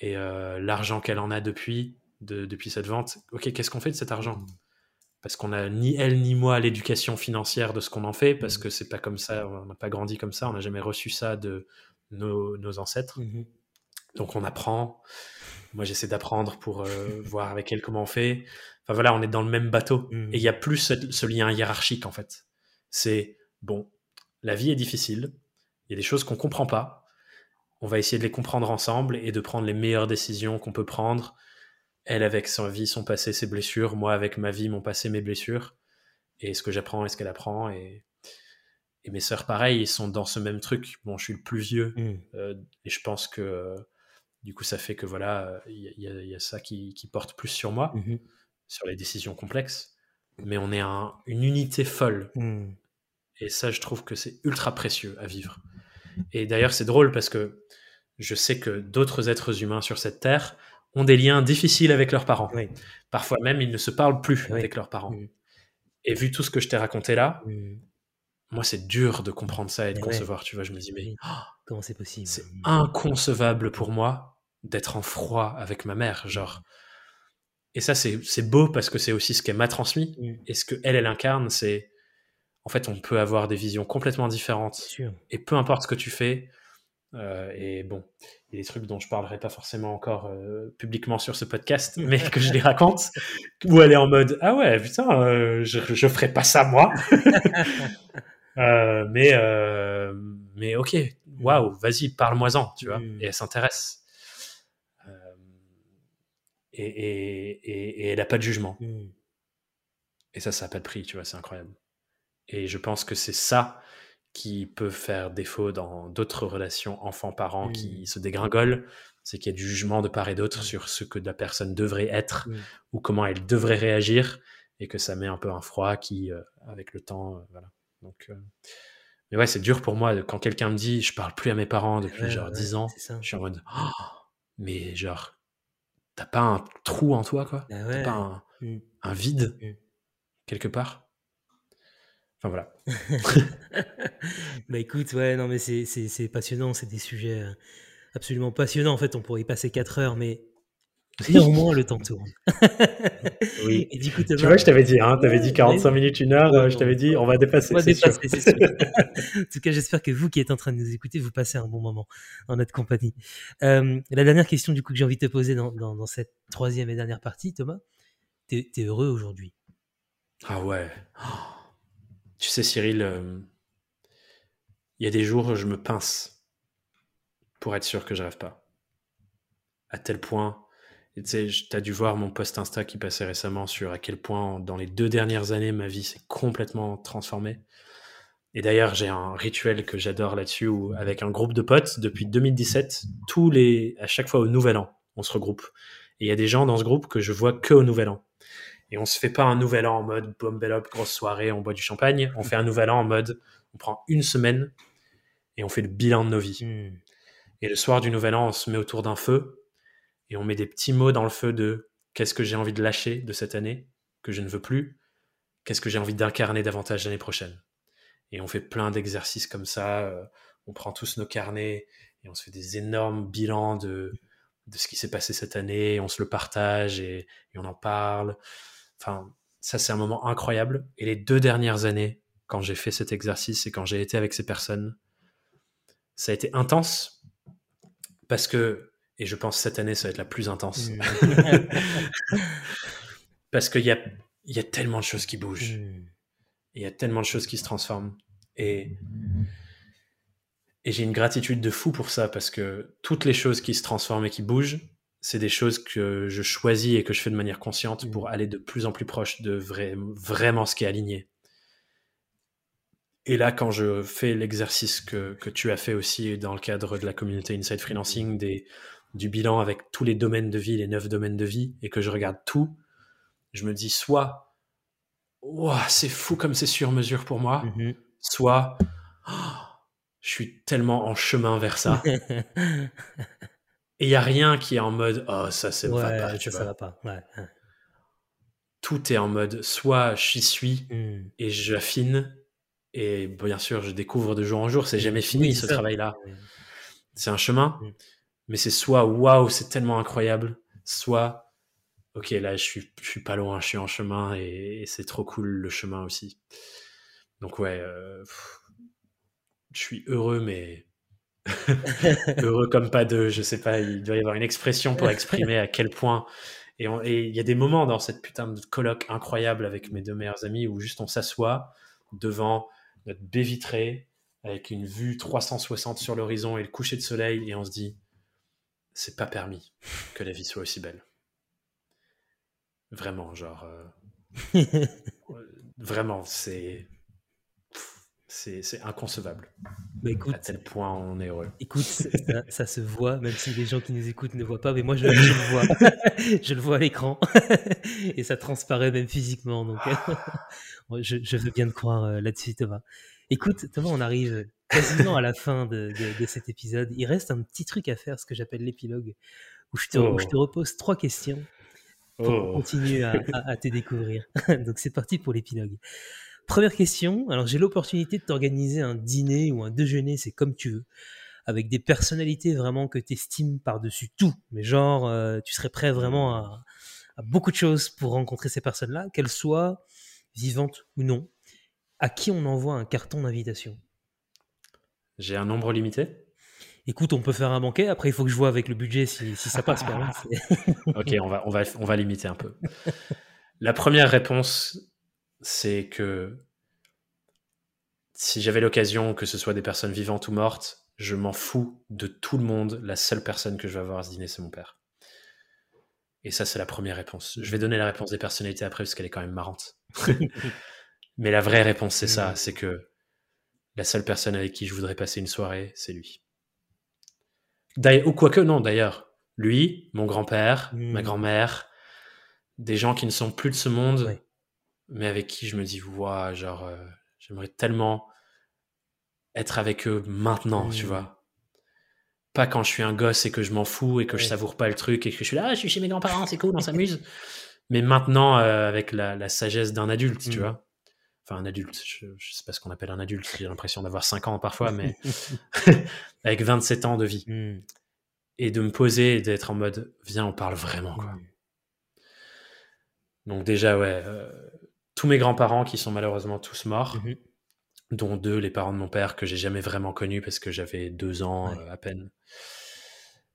et euh, l'argent qu'elle en a depuis, de- depuis cette vente, ok, qu'est-ce qu'on fait de cet argent? Parce qu'on a ni elle ni moi l'éducation financière de ce qu'on en fait, parce que c'est pas comme ça, on n'a pas grandi comme ça, on n'a jamais reçu ça de nos, nos ancêtres. Mhm. Donc on apprend. Moi j'essaie d'apprendre pour euh, voir avec elle comment on fait. Enfin voilà, on est dans le même bateau. Mm. Et il y a plus ce, ce lien hiérarchique, en fait. C'est, bon, la vie est difficile, il y a des choses qu'on comprend pas, on va essayer de les comprendre ensemble et de prendre les meilleures décisions qu'on peut prendre. Elle avec sa vie, son passé, ses blessures, moi avec ma vie, mon passé, mes blessures, et ce que j'apprends et ce qu'elle apprend. Et, et mes sœurs, pareil, ils sont dans ce même truc. Bon, je suis le plus vieux, Mm. euh, et je pense que euh, du coup, ça fait que voilà, il y, a- y y ça qui, qui porte plus sur moi, Mhm. sur les décisions complexes. Mais on est un- une unité folle. Mm. Et ça, je trouve que c'est ultra précieux à vivre. Et d'ailleurs, c'est drôle parce que je sais que d'autres êtres humains sur cette terre ont des liens difficiles avec leurs parents. Oui. Parfois même, ils ne se parlent plus Oui. avec leurs parents. Mm. Et vu tout ce que je t'ai raconté là, Mm. moi, c'est dur de comprendre ça et de Mais ouais. concevoir. Tu vois, je me dis, mais Oui. Comment c'est possible? c'est Mm. inconcevable pour moi d'être en froid avec ma mère. Genre. Et ça, c'est beau parce que c'est aussi ce qu'elle m'a transmis. Mm. Et ce qu'elle, elle incarne, c'est. En fait, on peut avoir des visions complètement différentes et peu importe ce que tu fais, euh, et bon, il y a des trucs dont je parlerai pas forcément encore euh, publiquement sur ce podcast, mais que je les raconte, où elle est en mode ah ouais putain, euh, je je ferai pas ça moi, Euh, mais mais ok, waouh, vas-y parle-moi-en, tu vois, Mm. et elle s'intéresse. Et, et, et, et elle a pas de jugement. Mm. Et ça, ça n'a pas de prix, tu vois, c'est incroyable. Et je pense que c'est ça qui peut faire défaut dans d'autres relations enfants-parents qui se dégringolent, c'est qu'il y a du jugement de part et d'autre Mm. sur ce que la personne devrait être Mm. ou comment elle devrait réagir, et que ça met un peu un froid qui, euh, avec le temps, euh, voilà. Donc, euh, mais ouais, c'est dur pour moi quand quelqu'un me dit je parle plus à mes parents depuis Ouais, genre ouais, 10 ans, je suis en mode Oh, mais genre, t'as pas un trou en toi, quoi? Ah T'as pas un, un vide quelque part? Enfin voilà. bah écoute, ouais, non mais c'est- passionnant, c'est des sujets euh, absolument passionnants. En fait, on pourrait y passer 4 heures, mais néanmoins, le temps tourne. Oui. Et du coup, Tu vois, je t'avais dit, hein, t'avais dit Ouais, 45 ouais. minutes, une heure, euh, je t'avais dit, on va dépasser, On va c'est sûr. en tout cas, j'espère que vous qui êtes en train de nous écouter, vous passez un bon moment en notre compagnie. Euh, la dernière question, du coup, que j'ai envie de te poser dans, dans- dans cette troisième et dernière partie, Thomas, t'es es heureux aujourd'hui? Ah ouais. Oh. Tu sais, Cyril, euh, il y a des jours où je me pince pour être sûr que je rêve pas. À tel point, tu t'as dû voir mon post Insta qui passait récemment sur à quel point, dans les deux dernières années, ma vie s'est complètement transformée. Et d'ailleurs, j'ai un rituel que j'adore là-dessus, où avec un groupe de potes, depuis 2017, tous les, à chaque fois au Nouvel An, on se regroupe. Et il y a des gens dans ce groupe que je vois que au Nouvel An. Et on se fait pas un nouvel an en mode bombe up, grosse soirée, on boit du champagne. On fait un nouvel an en mode on prend une semaine et on fait le bilan de nos vies. Hmm. Et le soir du nouvel an, on se met autour d'un feu et on met des petits mots dans le feu de qu'est-ce que j'ai envie de lâcher de cette année, que je ne veux plus, qu'est-ce que j'ai envie d'incarner davantage l'année prochaine. Et on fait plein d'exercices comme ça. euh, on prend tous nos carnets et on se fait des énormes bilans de, de ce qui s'est passé cette année. On se le partage et, et on en parle. Enfin, ça, c'est un moment incroyable. Et les deux dernières années, quand j'ai fait cet exercice et quand j'ai été avec ces personnes, ça a été intense parce que, et je pense cette année, ça va être la plus intense. Hmm. parce qu'il y a, y a tellement de choses qui bougent. Et il y a tellement de choses qui se transforment. Et, et j'ai une gratitude de fou pour ça, parce que toutes les choses qui se transforment et qui bougent, c'est des choses que je choisis et que je fais de manière consciente pour aller de plus en plus proche de vrai, vraiment ce qui est aligné. Et là, quand je fais l'exercice que, que tu as fait aussi dans le cadre de la communauté Inside Freelancing, des, du bilan avec tous les domaines de vie, les neuf domaines de vie, et que je regarde tout, je me dis soit, Ouah, c'est fou comme c'est sur mesure pour moi, Mhm. soit, oh, je suis tellement en chemin vers ça. Et il n'y a rien qui est en mode, oh, ça, va Ouais, pas, ça, tu ça vois. va pas. Ouais. Tout est en mode, soit j'y suis Hmm. et j'affine, et bien sûr, je découvre de jour en jour, c'est jamais fini Oui, ce c'est travail-là. C'est un chemin, Mm. mais c'est soit waouh, c'est tellement incroyable, soit ok, là je suis, je suis pas loin, je suis en chemin et, et c'est trop cool le chemin aussi. Donc ouais, euh, pff, je suis heureux, mais heureux comme pas de, je sais pas, il doit y avoir une expression pour exprimer à quel point et il y a des moments dans cette putain de colloque incroyable avec mes deux meilleurs amis où juste on s'assoit devant notre baie vitrée avec une vue 360 sur l'horizon et le coucher de soleil et on se dit c'est pas permis que la vie soit aussi belle. Vraiment, genre. euh, vraiment, c'est. C'est inconcevable. Bah, écoute, À tel point on est heureux. Écoute, ça, ça se voit, même si les gens qui nous écoutent ne voient pas, mais moi je, je le vois. je le vois à l'écran. Et ça transparaît même physiquement. Donc, je, je veux bien te croire euh, là-dessus, Thomas. Écoute, Thomas, on arrive quasiment à la fin de, de- de cet épisode. Il reste un petit truc à faire, ce que j'appelle l'épilogue, où je te, où je te repose trois questions pour Oh. continuer à, à- à te découvrir. Donc c'est parti pour l'épilogue. Première question. Alors j'ai l'opportunité de t'organiser un dîner ou un déjeuner, c'est comme tu veux, avec des personnalités vraiment que tu estimes par-dessus tout. Mais genre, euh, tu serais prêt vraiment à, à beaucoup de choses pour rencontrer ces personnes-là, qu'elles soient vivantes ou non. À qui on envoie un carton d'invitation? J'ai un nombre limité Écoute, on peut faire un banquet. Après, il faut que je vois avec le budget si, si ça passe. Ok, on va, on, va, on va limiter un peu. La première réponse, c'est que si j'avais l'occasion, que ce soit des personnes vivantes ou mortes, je m'en fous de tout le monde. La seule personne que je vais avoir à ce dîner, c'est mon père. Et ça, c'est la première réponse. Je vais donner la réponse des personnalités après, parce qu'elle est quand même marrante. Mais la vraie réponse, c'est ça, c'est que la seule personne avec qui je voudrais passer une soirée, c'est lui. D'ailleurs- Ou quoique, non, d'ailleurs. Lui, mon grand-père, ma grand-mère, des gens qui ne sont plus de ce monde. Mais avec qui je me dis, waouh, genre, euh, j'aimerais tellement être avec eux maintenant, tu Mm. vois. Pas quand je suis un gosse et que je m'en fous et que je savoure pas le truc et que je suis là, ah, je suis chez mes grands-parents, c'est cool, on s'amuse. Mais maintenant, euh, avec la, la sagesse d'un adulte, tu Mm. vois. Enfin, un adulte, je, je sais pas ce qu'on appelle un adulte, j'ai l'impression d'avoir 5 ans parfois, mais avec 27 ans de vie. Hmm. Et de me poser et d'être en mode, viens, on parle vraiment, quoi. Donc déjà, ouais, euh, tous mes grands-parents qui sont malheureusement tous morts, Mhm. dont deux, les parents de mon père, que j'ai jamais vraiment connus parce que j'avais deux ans Ouais. euh, à peine.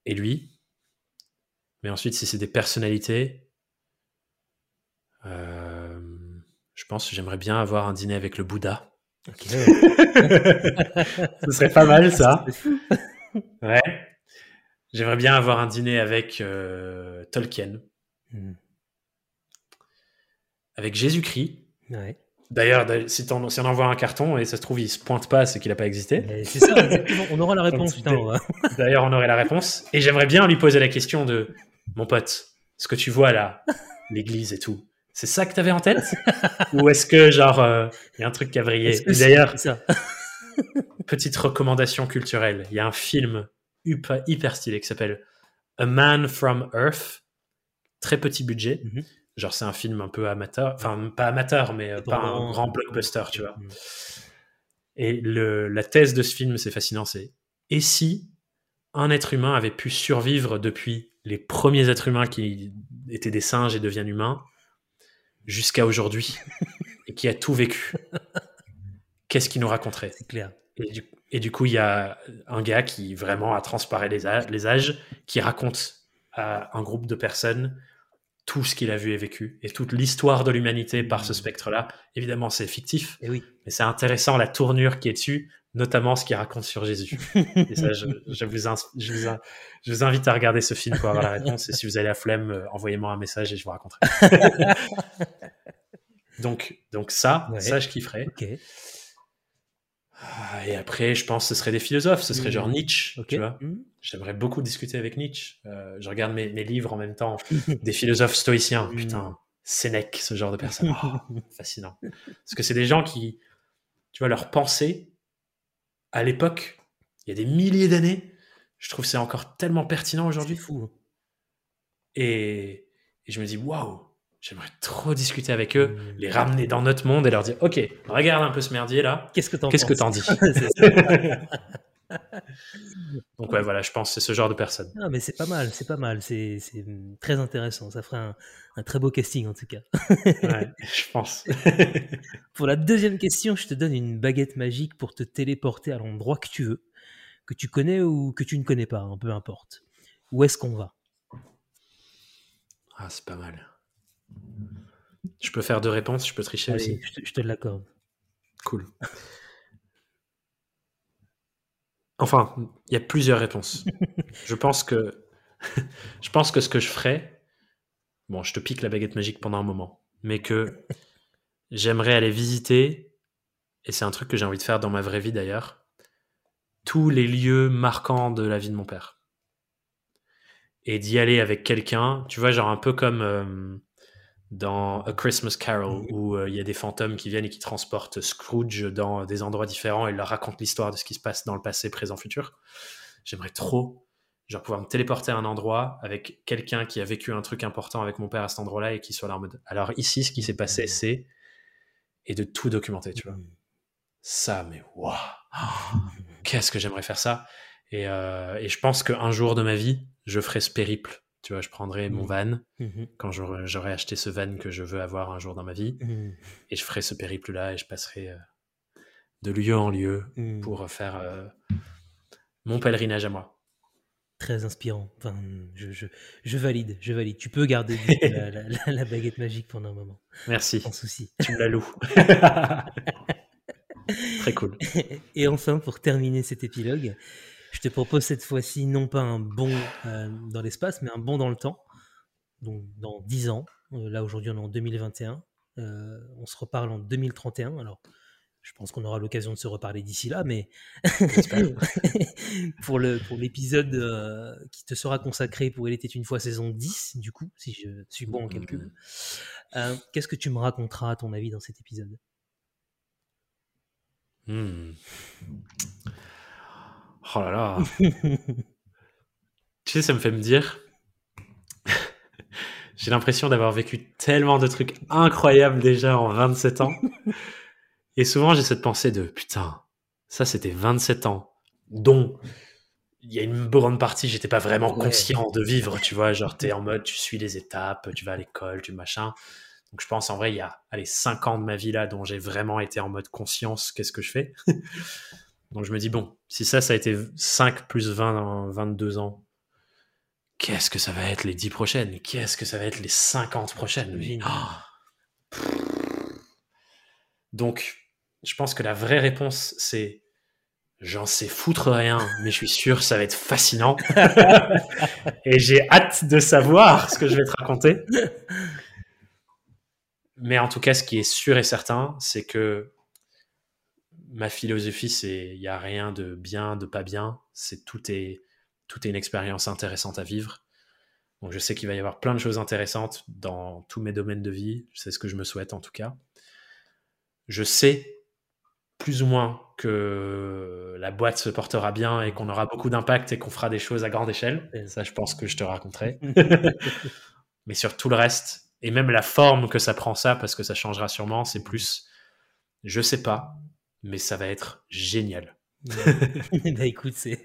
Et lui. Mais ensuite, si c'est des personnalités, euh, je pense que j'aimerais bien avoir un dîner avec le Bouddha. Ce serait pas mal, ça. Ouais. J'aimerais bien avoir un dîner avec euh, Tolkien, Hmm. Avec Jésus-Christ. Ouais. D'ailleurs, si, on envoie un carton et ça se trouve, il se pointe pas, c'est qu'il n'a pas existé. C'est ça, exactement. On aura la réponse. D'ailleurs, on aurait la réponse. Et j'aimerais bien lui poser la question de mon pote, ce que tu vois là, l'église et tout, c'est ça que tu avais en tête? Ou est-ce que, genre, euh, il y a un truc qui a brillé? D'ailleurs, petite recommandation culturelle il y a un film hyper, hyper stylé qui s'appelle A Man from Earth, très petit budget. Mhm. Genre, c'est un film un peu amateur, enfin, pas amateur, mais euh, pas un grand blockbuster, tu vois. Et le, la thèse de ce film, c'est fascinant, c'est et si un être humain avait pu survivre depuis les premiers êtres humains qui étaient des singes et deviennent humains jusqu'à aujourd'hui et qui a tout vécu, qu'est-ce qu'il nous raconterait? C'est clair. et du, et du coup, il y a un gars qui vraiment a transparé les, âges- les âges, qui raconte à un groupe de personnes tout ce qu'il a vu et vécu et toute l'histoire de l'humanité par ce spectre-là. Évidemment, c'est fictif, Et oui. mais c'est intéressant la tournure qui est dessus, notamment ce qu'il raconte sur Jésus. Et ça, je, je vous je vous in- je vous invite à regarder ce film pour avoir la réponse. Et si vous avez la flemme, euh, envoyez-moi un message et je vous raconterai. donc, donc ça, Ouais. ça, je kifferais. Ok. Ah, Et après, je pense que ce serait des philosophes. Ce serait genre Nietzsche, Ok. tu vois. Hmm. J'aimerais beaucoup discuter avec Nietzsche. Euh, je regarde mes, mes livres en même temps. Des philosophes stoïciens. Mm. Putain, Sénèque, ce genre de personnes. Oh, fascinant. Parce que c'est des gens qui, tu vois, leur pensée, à l'époque, il y a des milliers d'années, je trouve que c'est encore tellement pertinent aujourd'hui. fou. Et, et je me dis, waouh, j'aimerais trop discuter avec eux, Mm. les ramener dans notre monde et leur dire, ok, regarde un peu ce merdier là. Qu'est-ce que t'en Qu'est-ce que penses t'en dis. Donc ouais, voilà, je pense que c'est ce genre de personne. Ah, mais c'est pas mal, c'est pas mal, c'est c'est, hum, très intéressant. Ça ferait un, un très beau casting en tout cas. Ouais, je pense. Pour la deuxième question, je te donne une baguette magique pour te téléporter à l'endroit que tu veux, que tu connais ou que tu ne connais pas, hein, peu importe. Où est-ce qu'on va? Ah, c'est pas mal. Je peux faire deux réponses, je peux tricher Allez, aussi. je te, je te l'accorde. Cool. Enfin, il y a plusieurs réponses. je pense que je pense que ce que je ferais, bon, je te pique la baguette magique pendant un moment, mais que j'aimerais aller visiter, et c'est un truc que j'ai envie de faire dans ma vraie vie d'ailleurs, tous les lieux marquants de la vie de mon père. Et d'y aller avec quelqu'un, tu vois, genre un peu comme euh, dans A Christmas Carol, où euh, il y a des fantômes qui viennent et qui transportent Scrooge dans des endroits différents et leur racontent l'histoire de ce qui se passe dans le passé, présent, futur. J'aimerais trop genre pouvoir me téléporter à un endroit avec quelqu'un qui a vécu un truc important avec mon père à cet endroit-là et qui soit là en mode. Alors ici, ce qui s'est passé, c'est et de tout documenter, tu vois. Ça, mais waouh, qu'est-ce que j'aimerais faire ça? Et, euh, et je pense qu'un jour de ma vie, je ferai ce périple. Tu vois, je prendrai mon van Mhm. quand j'aurai acheté ce van que je veux avoir un jour dans ma vie, Mhm. et je ferai ce périple-là et je passerai euh, de lieu en lieu pour faire euh, mon pèlerinage à moi. Très inspirant. Enfin, je, je, je valide, je valide. Tu peux garder la, la- la- la baguette magique pendant un moment, Merci, sans souci. tu me la loues. Très cool. Et enfin, pour terminer cet épilogue, te propose cette fois-ci non pas un bond euh, dans l'espace, mais un bond dans le temps. Donc dans 10 ans. Euh, là aujourd'hui on est en 2021. Euh, on se reparle en 2031. Alors je pense qu'on aura l'occasion de se reparler d'ici là, mais pour le pour l'épisode euh, qui te sera consacré pour Il était une fois saison 10, du coup, si je suis bon en calcul, euh, qu'est-ce que tu me raconteras à ton avis dans cet épisode? Hmm. Oh là là. tu sais, ça me fait me dire. J'ai l'impression d'avoir vécu tellement de trucs incroyables déjà en 27 ans. Et souvent, j'ai cette pensée de putain, ça c'était 27 ans, dont il y a une grande partie, j'étais pas vraiment Ouais. conscient de vivre, tu vois. Genre, t'es en mode, tu suis les étapes, tu vas à l'école, tu machin. Donc, je pense en vrai, il y a allez, 5 ans de ma vie là dont j'ai vraiment été en mode conscience, qu'est-ce que je fais? Donc, je me dis, bon, si ça, ça a été 5 plus 20, en 22 ans, qu'est-ce que ça va être les 10 prochaines? Qu'est-ce que ça va être les 50 prochaines? Oh. Donc, je pense que la vraie réponse, c'est j'en sais foutre rien, mais je suis sûr ça va être fascinant. Et j'ai hâte de savoir ce que je vais te raconter. Mais en tout cas, ce qui est sûr et certain, c'est que ma philosophie, c'est il n'y a rien de bien, de pas bien. C'est tout est tout est une expérience intéressante à vivre. Donc je sais qu'il va y avoir plein de choses intéressantes dans tous mes domaines de vie. C'est ce que je me souhaite en tout cas. Je sais plus ou moins que la boîte se portera bien et qu'on aura beaucoup d'impact et qu'on fera des choses à grande échelle. Ça, je pense que je te raconterai. Mais sur tout le reste, et même la forme que ça prend ça, parce que ça changera sûrement, c'est plus, je sais pas, mais ça va être génial. bah écoute, c'est.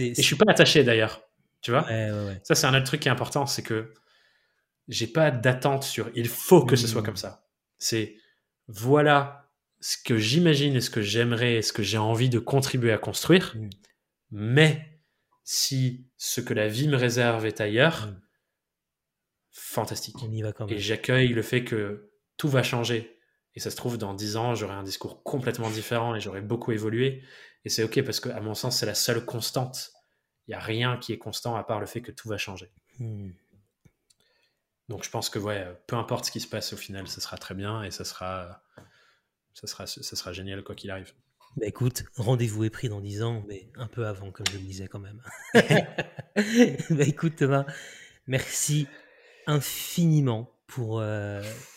Et je suis pas attaché d'ailleurs, tu vois? Ouais, ouais, ouais. Ça, c'est un autre truc qui est important, c'est que j'ai pas d'attente sur il faut que ce soit Mm. comme ça. C'est voilà ce que j'imagine et ce que j'aimerais et ce que j'ai envie de contribuer à construire. Mm. Mais si ce que la vie me réserve est ailleurs, Mm. fantastique. On y va quand même. Et j'accueille le fait que tout va changer. Et ça se trouve, dans 10 ans, j'aurai un discours complètement différent et j'aurai beaucoup évolué. Et c'est OK parce que, à mon sens, c'est la seule constante. Il n'y a rien qui est constant à part le fait que tout va changer. Hmm. Donc je pense que ouais, peu importe ce qui se passe au final, ça sera très bien et ça sera, ça sera, ça sera génial quoi qu'il arrive. Bah écoute, rendez-vous est pris dans 10 ans, mais un peu avant, comme je le disais quand même. bah écoute Thomas, merci infiniment pour, euh, pour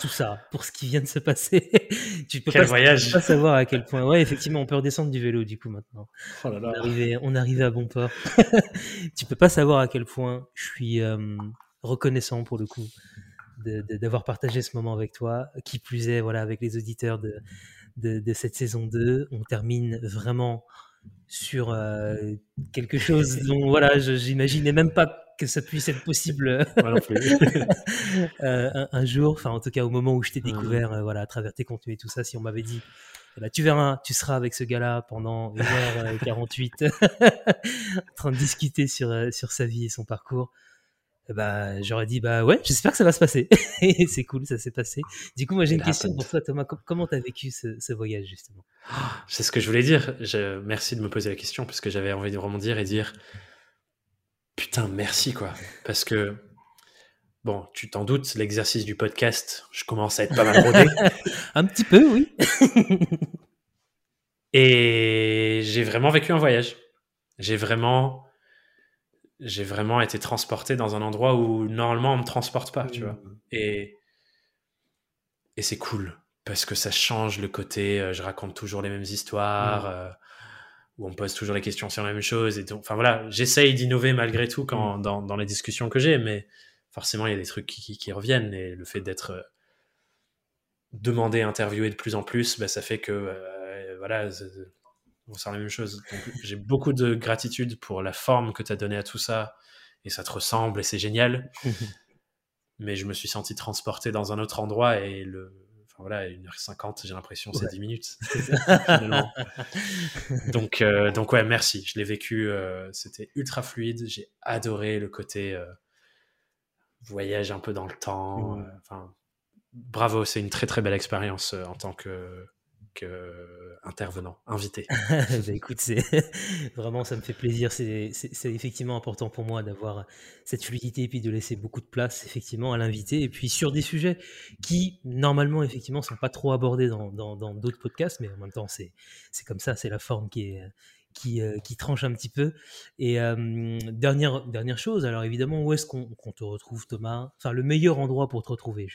tout ça, pour ce qui vient de se passer. tu peux Quel pas, voyage pas savoir à quel point. Ouais, effectivement, on peut redescendre du vélo du coup maintenant. Oh là On là. est arrivé, on est arrivé à bon port. tu peux pas savoir à quel point je suis euh, reconnaissant pour le coup d'avoir partagé ce moment avec toi. Qui plus est, voilà, avec les auditeurs de, de, de cette saison 2. On termine vraiment sur euh, quelque chose dont voilà, je- j'imaginais même pas que ça puisse être possible plus. euh, un, un jour, enfin en tout cas au moment où je t'ai Mhm. découvert, euh, voilà, à travers tes contenus et tout ça, si on m'avait dit, eh ben, tu verras, tu seras avec ce gars-là pendant 1h48 en train de discuter sur, euh, sur sa vie et son parcours, bah, j'aurais dit bah ouais, j'espère que ça va se passer. Et c'est cool, ça s'est passé. Du coup, moi j'ai une question pour toi, Thomas. Comment t'as vécu ce, voyage justement? C'est ce que je voulais dire. Je... Merci de me poser la question parce que j'avais envie de vraiment dire et dire putain merci quoi, parce que bon, tu t'en doutes, l'exercice du podcast, je commence à être pas mal rodé. un petit peu, oui. et j'ai vraiment vécu un voyage. J'ai vraiment j'ai vraiment été transporté dans un endroit où normalement on me transporte pas, tu vois. Mmh. Et, et c'est cool parce que ça change le côté, euh, je raconte toujours les mêmes histoires, mmh. euh, où on pose toujours les questions sur la même chose. Et donc, enfin voilà, j'essaye d'innover malgré tout quand, mmh. dans, dans, les discussions que j'ai, mais forcément il y a des trucs qui, qui, reviennent et le fait d'être euh, demandé, interviewé de plus en plus, bah, ça fait que voilà, on sent la même chose. J'ai beaucoup de gratitude pour la forme que tu as donnée à tout ça. Et ça te ressemble et c'est génial. Mais je me suis senti transporté dans un autre endroit et le. Enfin voilà, 1h50, j'ai l'impression c'est 10 minutes. donc, euh, donc ouais, merci. Je l'ai vécu. Euh, c'était ultra fluide. J'ai adoré le côté euh, voyage un peu dans le temps. Enfin, bravo, c'est une très très belle expérience en tant que intervenant, invité. bah, écoute, c'est vraiment ça me fait plaisir. C'est effectivement important pour moi d'avoir cette fluidité et puis de laisser beaucoup de place effectivement à l'invité. Et puis sur des sujets qui normalement effectivement sont pas trop abordés dans d'autres podcasts, mais en même temps c'est comme ça, c'est la forme qui euh, qui, tranche un petit peu. Et euh, dernière, dernière chose, alors évidemment, où est-ce qu'on te retrouve, Thomas? Enfin, le meilleur endroit pour te retrouver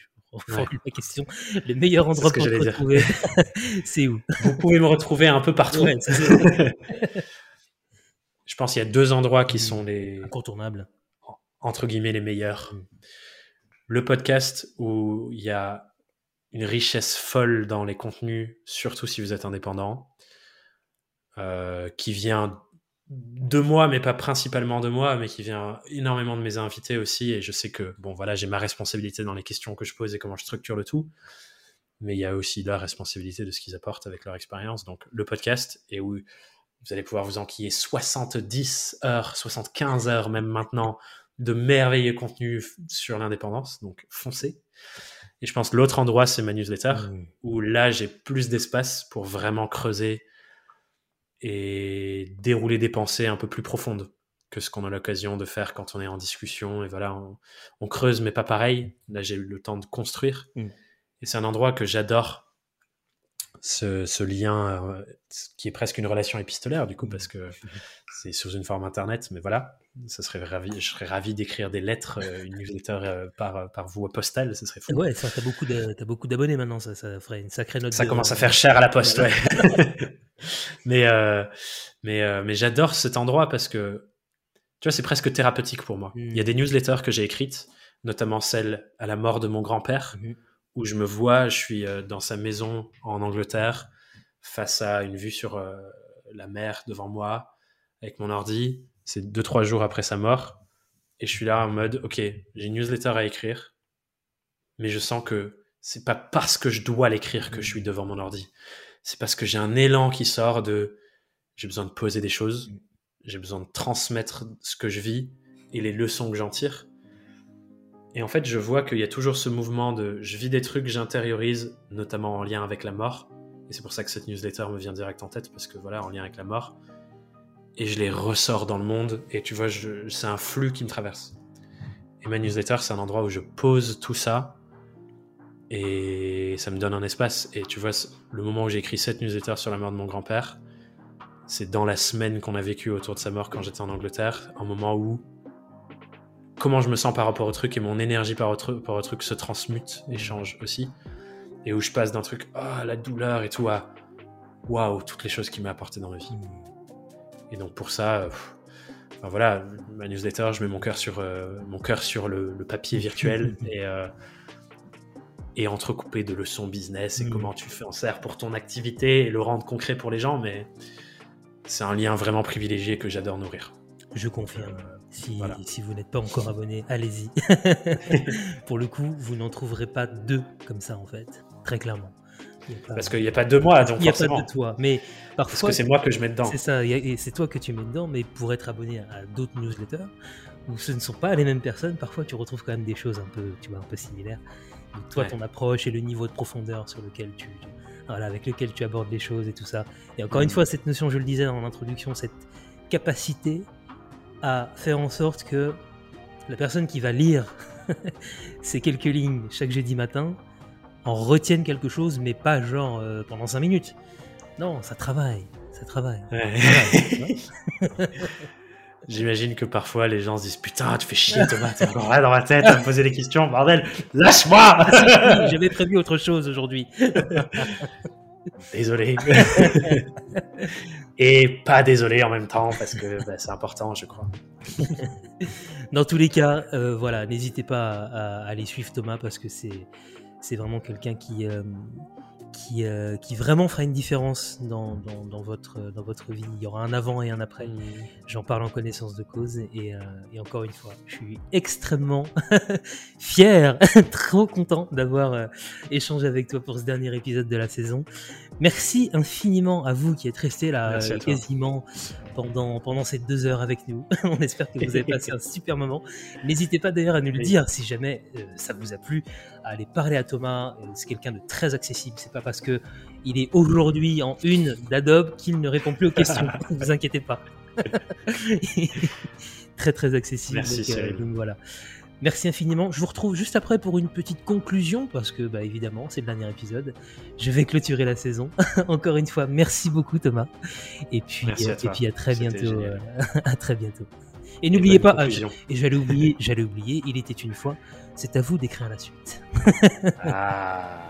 la question. Le meilleur endroit pour te retrouver, c'est où? Vous pouvez me retrouver un peu partout. je pense qu'il y a deux endroits qui sont les incontournables, entre guillemets les meilleurs. Mmh. Le podcast où il y a une richesse folle dans les contenus, surtout si vous êtes indépendant, euh, qui vient de moi, mais pas principalement de moi, mais qui vient énormément de mes invités aussi. Et je sais que, bon, voilà, j'ai ma responsabilité dans les questions que je pose et comment je structure le tout. Mais il y a aussi la responsabilité de ce qu'ils apportent avec leur expérience. Donc, le podcast, et où vous allez pouvoir vous enquiller 70 heures, 75 heures même maintenant, de merveilleux contenus sur l'indépendance. Donc, foncez. Et je pense l'autre endroit, c'est ma newsletter, mmh. où là, j'ai plus d'espace pour vraiment creuser et dérouler des pensées un peu plus profondes que ce qu'on a l'occasion de faire quand on est en discussion. Et voilà, on, creuse, mais pas pareil. Là, j'ai eu le temps de construire. Mm. Et c'est un endroit que j'adore, ce, lien euh, qui est presque une relation épistolaire, du coup, parce que c'est sous une forme internet. Mais voilà, ça serait ravi, je serais ravi d'écrire des lettres, euh, une newsletter euh, par, par voie postale, ce serait fou. Ouais, t'as beaucoup, beaucoup d'abonnés maintenant, ça, ça ferait une sacrée note. Ça commence à faire cher à la poste, ouais. mais euh, mais, euh, mais j'adore cet endroit parce que tu vois, c'est presque thérapeutique pour moi. Il y a des newsletters que j'ai écrites, notamment celle à la mort de mon grand-père, mhm. où je me vois, je suis euh, dans sa maison en Angleterre, face à une vue sur la mer devant moi, avec mon ordi. C'est deux, trois jours après sa mort. Et je suis là en mode, OK, j'ai une newsletter à écrire, mais je sens que c'est pas parce que je dois l'écrire que je suis devant mon ordi c'est parce que j'ai un élan qui sort de j'ai besoin de poser des choses, mm. j'ai besoin de transmettre ce que je vis et les leçons que j'en tire. Et en fait, je vois qu'il y a toujours ce mouvement de je vis des trucs, j'intériorise, notamment en lien avec la mort. Et c'est pour ça que cette newsletter me vient direct en tête, parce que voilà, en lien avec la mort. Et je les ressors dans le monde, et tu vois, c'est un flux qui me traverse. Et ma newsletter, c'est un endroit où je pose tout ça, et ça me donne un espace. Et tu vois, le moment où j'ai écrit cette newsletter sur la mort de mon grand-père, c'est dans la semaine qu'on a vécu autour de sa mort quand j'étais en Angleterre, un moment où comment je me sens par rapport au truc et mon énergie par rapport au truc se transmute et change aussi. Et où je passe d'un truc, ah, la douleur et tout, à waouh, toutes les choses qui m'a apporté dans ma vie. Et donc pour ça, voilà, ma newsletter, je mets mon cœur sur, euh, mon cœur sur le, papier virtuel et, euh, et entrecoupé de leçons business et mm. comment tu fais en serre pour ton activité et le rendre concret pour les gens, mais c'est un lien vraiment privilégié que j'adore nourrir. Je confirme. Euh, si, si, vous n'êtes pas encore abonné, allez-y. pour le coup, vous n'en trouverez pas deux comme ça en fait, très clairement. Parce qu'il n'y a pas de moi, donc Il n'y a pas de toi, mais parfois... Parce que c'est moi que je mets dedans. C'est ça, c'est toi que tu mets dedans, mais pour être abonné à d'autres newsletters, où ce ne sont pas les mêmes personnes, parfois tu retrouves quand même des choses un peu, tu vois, un peu similaires. Donc, toi, Ouais. ton approche et le niveau de profondeur sur lequel tu, voilà, avec lequel tu abordes les choses et tout ça. Et encore une Mhm. fois, cette notion, je le disais dans l'introduction, cette capacité à faire en sorte que la personne qui va lire ces quelques lignes chaque jeudi matin en retienne quelque chose, mais pas genre euh, pendant 5 minutes. Non, ça travaille, ça travaille. Ouais. J'imagine que parfois les gens se disent Putain, tu fais chier Thomas, t'es encore là dans ma tête à me poser des questions, bordel, lâche-moi J'avais prévu autre chose aujourd'hui. Désolé. Et pas désolé en même temps parce que bah, c'est important, je crois. Dans tous les cas, euh, voilà, n'hésitez pas à, à aller suivre Thomas parce que c'est c'est vraiment quelqu'un qui euh, qui euh, qui vraiment fera une différence dans, dans, dans votre dans votre vie. Il y aura un avant et un après. J'en parle en connaissance de cause et, euh, et encore une fois, je suis extrêmement fier, trop content d'avoir euh, échangé avec toi pour ce dernier épisode de la saison. Merci infiniment à vous qui êtes restés là euh, quasiment pendant, pendant ces deux heures avec nous. On espère que vous avez passé un super moment. N'hésitez pas d'ailleurs à nous le Oui. dire si jamais euh, ça vous a plu, à aller parler à Thomas. Euh, C'est quelqu'un de très accessible. C'est pas parce que il est aujourd'hui en une d'Adobe qu'il ne répond plus aux questions. ne vous inquiétez pas. très très accessible. Merci, donc, euh, donc voilà. Merci infiniment. Je vous retrouve juste après pour une petite conclusion parce que, bah, évidemment, c'est le dernier épisode. Je vais clôturer la saison. Encore une fois, merci beaucoup Thomas. Et puis, à euh, et puis à très bientôt. euh, à très bientôt. Et n'oubliez pas, ah, et j'allais oublier, j'allais oublier, il était une fois. C'est à vous d'écrire la suite. Ah.